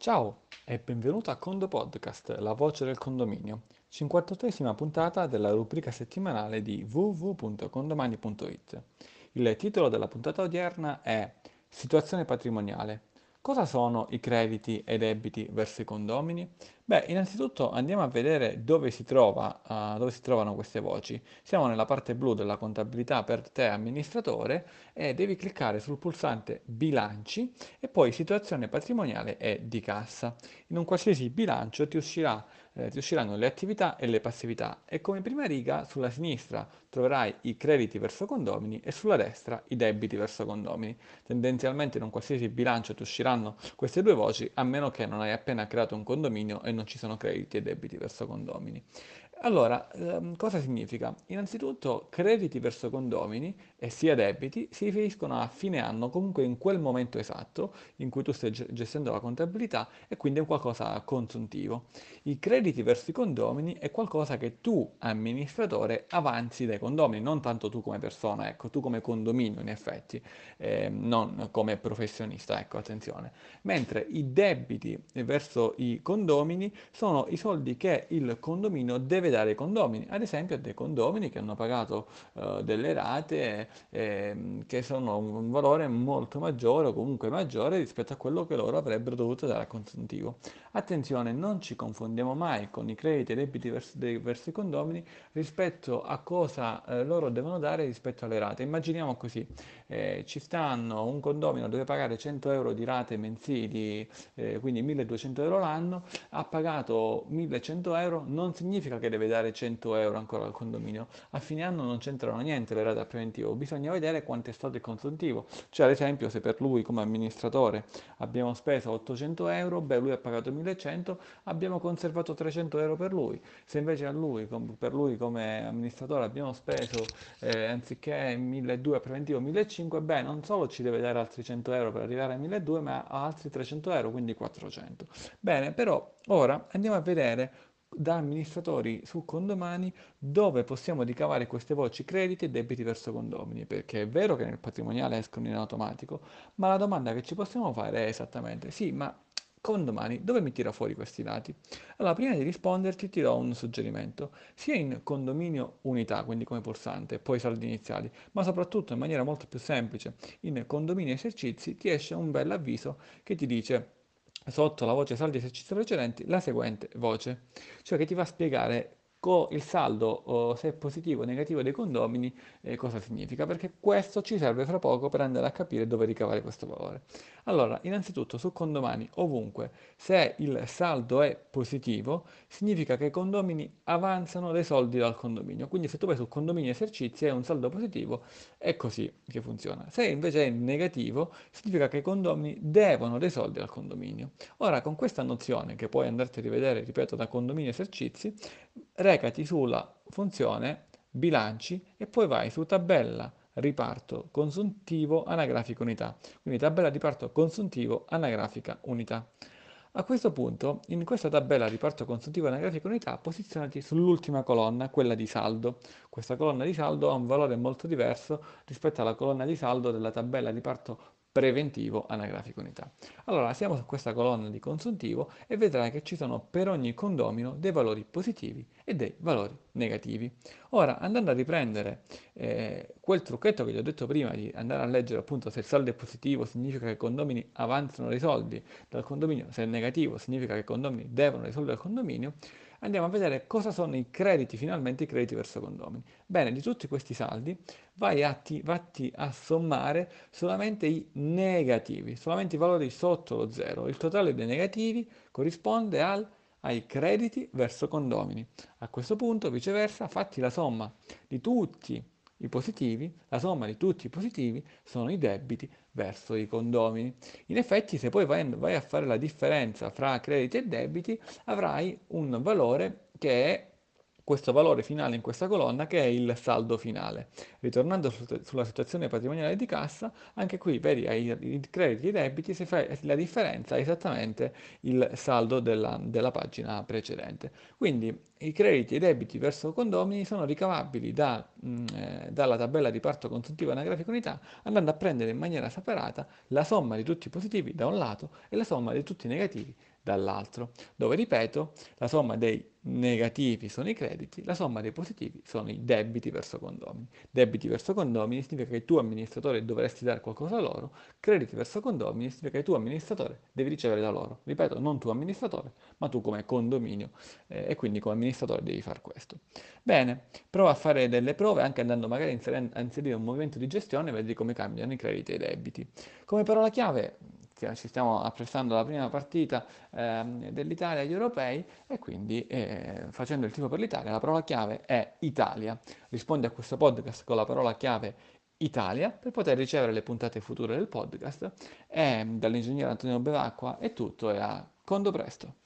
Ciao e benvenuto a Condo Podcast, la voce del condominio, 58esima puntata della rubrica settimanale di www.condomani.it. Il titolo della puntata odierna è Situazione patrimoniale. Cosa sono i crediti e i debiti verso i condomini? Beh, innanzitutto andiamo a vedere dove si, trova, uh, dove si trovano queste voci. Siamo nella parte blu della contabilità per te amministratore e devi cliccare sul pulsante bilanci e poi situazione patrimoniale e di cassa. In un qualsiasi bilancio ti uscirà eh, ti usciranno le attività e le passività e come prima riga sulla sinistra troverai i crediti verso condomini e sulla destra i debiti verso condomini. Tendenzialmente in un qualsiasi bilancio ti usciranno queste due voci a meno che non hai appena creato un condominio e non ci sono crediti e debiti verso condomini. Allora, ehm, cosa significa? Innanzitutto, crediti verso condomini e sia debiti si riferiscono a fine anno, comunque in quel momento esatto in cui tu stai gestendo la contabilità e quindi è qualcosa consuntivo. I crediti verso i condomini è qualcosa che tu, amministratore, avanzi dai condomini, non tanto tu come persona, ecco, tu come condominio in effetti, eh, non come professionista, ecco, attenzione. Mentre i debiti verso i condomini sono i soldi che il condominio deve dare ai condomini, ad esempio a dei condomini che hanno pagato uh, delle rate eh, che sono un valore molto maggiore o comunque maggiore rispetto a quello che loro avrebbero dovuto dare al consuntivo. Attenzione, non ci confondiamo mai con i crediti e debiti verso, verso, i condomini rispetto a cosa eh, loro devono dare rispetto alle rate. Immaginiamo così, eh, ci stanno un condomino dove pagare 100 euro di rate mensili, eh, quindi 1200 euro l'anno, ha pagato 1100 euro, non significa che deve dare 100 euro ancora al condominio, a fine anno non c'entrano niente le rate a preventivo, bisogna vedere quanto è stato il consuntivo, cioè ad esempio se per lui come amministratore abbiamo speso 800 euro, beh lui ha pagato 1100, abbiamo conservato 300 euro per lui, se invece a lui, per lui come amministratore abbiamo speso eh, anziché 1200 a preventivo 1500, 5, beh, non solo ci deve dare altri 100 euro per arrivare a 1200, ma altri 300 euro, quindi 400. Bene, però ora andiamo a vedere da amministratori su condomani dove possiamo ricavare queste voci crediti e debiti verso condomini, perché è vero che nel patrimoniale escono in automatico, ma la domanda che ci possiamo fare è esattamente sì, ma condomani, dove mi tira fuori questi dati? Allora, prima di risponderti ti do un suggerimento, sia in condominio unità, quindi come pulsante, poi saldi iniziali, ma soprattutto in maniera molto più semplice, in condominio esercizi ti esce un bel avviso che ti dice sotto la voce saldi esercizi precedenti la seguente voce, cioè che ti va a spiegare il saldo, se è positivo o negativo dei condomini, eh, cosa significa? Perché questo ci serve fra poco per andare a capire dove ricavare questo valore. Allora, innanzitutto su condomani, ovunque, se il saldo è positivo, significa che i condomini avanzano dei soldi dal condominio. Quindi se tu vai su condominio esercizi e un saldo positivo, è così che funziona. Se invece è negativo, significa che i condomini devono dei soldi al condominio. Ora, con questa nozione, che puoi andarti a rivedere, ripeto, da condominio esercizi, recati sulla funzione bilanci e poi vai su tabella riparto consuntivo anagrafica unità. Quindi tabella riparto consuntivo anagrafica unità. A questo punto, in questa tabella riparto consuntivo anagrafica unità, posizionati sull'ultima colonna, quella di saldo. Questa colonna di saldo ha un valore molto diverso rispetto alla colonna di saldo della tabella riparto preventivo anagrafica unità. Allora siamo su questa colonna di consuntivo e vedrai che ci sono per ogni condomino dei valori positivi e dei valori negativi. Ora andando a riprendere eh, quel trucchetto che vi ho detto prima di andare a leggere appunto se il saldo è positivo significa che i condomini avanzano dei soldi dal condominio, se è negativo significa che i condomini devono soldi dal condominio, andiamo a vedere cosa sono i crediti, finalmente i crediti verso condomini. Bene, di tutti questi saldi vai a, ti, vatti a sommare solamente i negativi, solamente i valori sotto lo zero. Il totale dei negativi corrisponde al, ai crediti verso condomini. A questo punto, viceversa, fatti la somma di tutti i positivi, la somma di tutti i positivi sono i debiti verso i condomini. In effetti, se poi vai, vai a fare la differenza fra crediti e debiti, avrai un valore che è questo valore finale in questa colonna che è il saldo finale. Ritornando sulla situazione patrimoniale di cassa, anche qui vedi ai crediti e i debiti si fa la differenza è esattamente il saldo della, della pagina precedente. Quindi i crediti e i debiti verso condomini sono ricavabili da, mh, mm, eh, dalla tabella di parto consuntivo anagrafica unità andando a prendere in maniera separata la somma di tutti i positivi da un lato e la somma di tutti i negativi dall'altro, dove ripeto, la somma dei negativi sono i crediti, la somma dei positivi sono i debiti verso condomini. Debiti verso condomini significa che tu amministratore dovresti dare qualcosa a loro, crediti verso condomini significa che tu amministratore devi ricevere da loro. Ripeto, non tu amministratore, ma tu come condominio eh, e quindi come amministratore devi fare questo. Bene, prova a fare delle prove anche andando magari a inserire un movimento di gestione e vedi come cambiano i crediti e i debiti. Come parola chiave ci stiamo apprestando alla prima partita eh, dell'Italia agli europei e quindi eh, facendo il tifo per l'Italia la parola chiave è Italia. Rispondi a questo podcast con la parola chiave Italia per poter ricevere le puntate future del podcast e dall'ingegnere Antonio Bevacqua è tutto e a condo presto.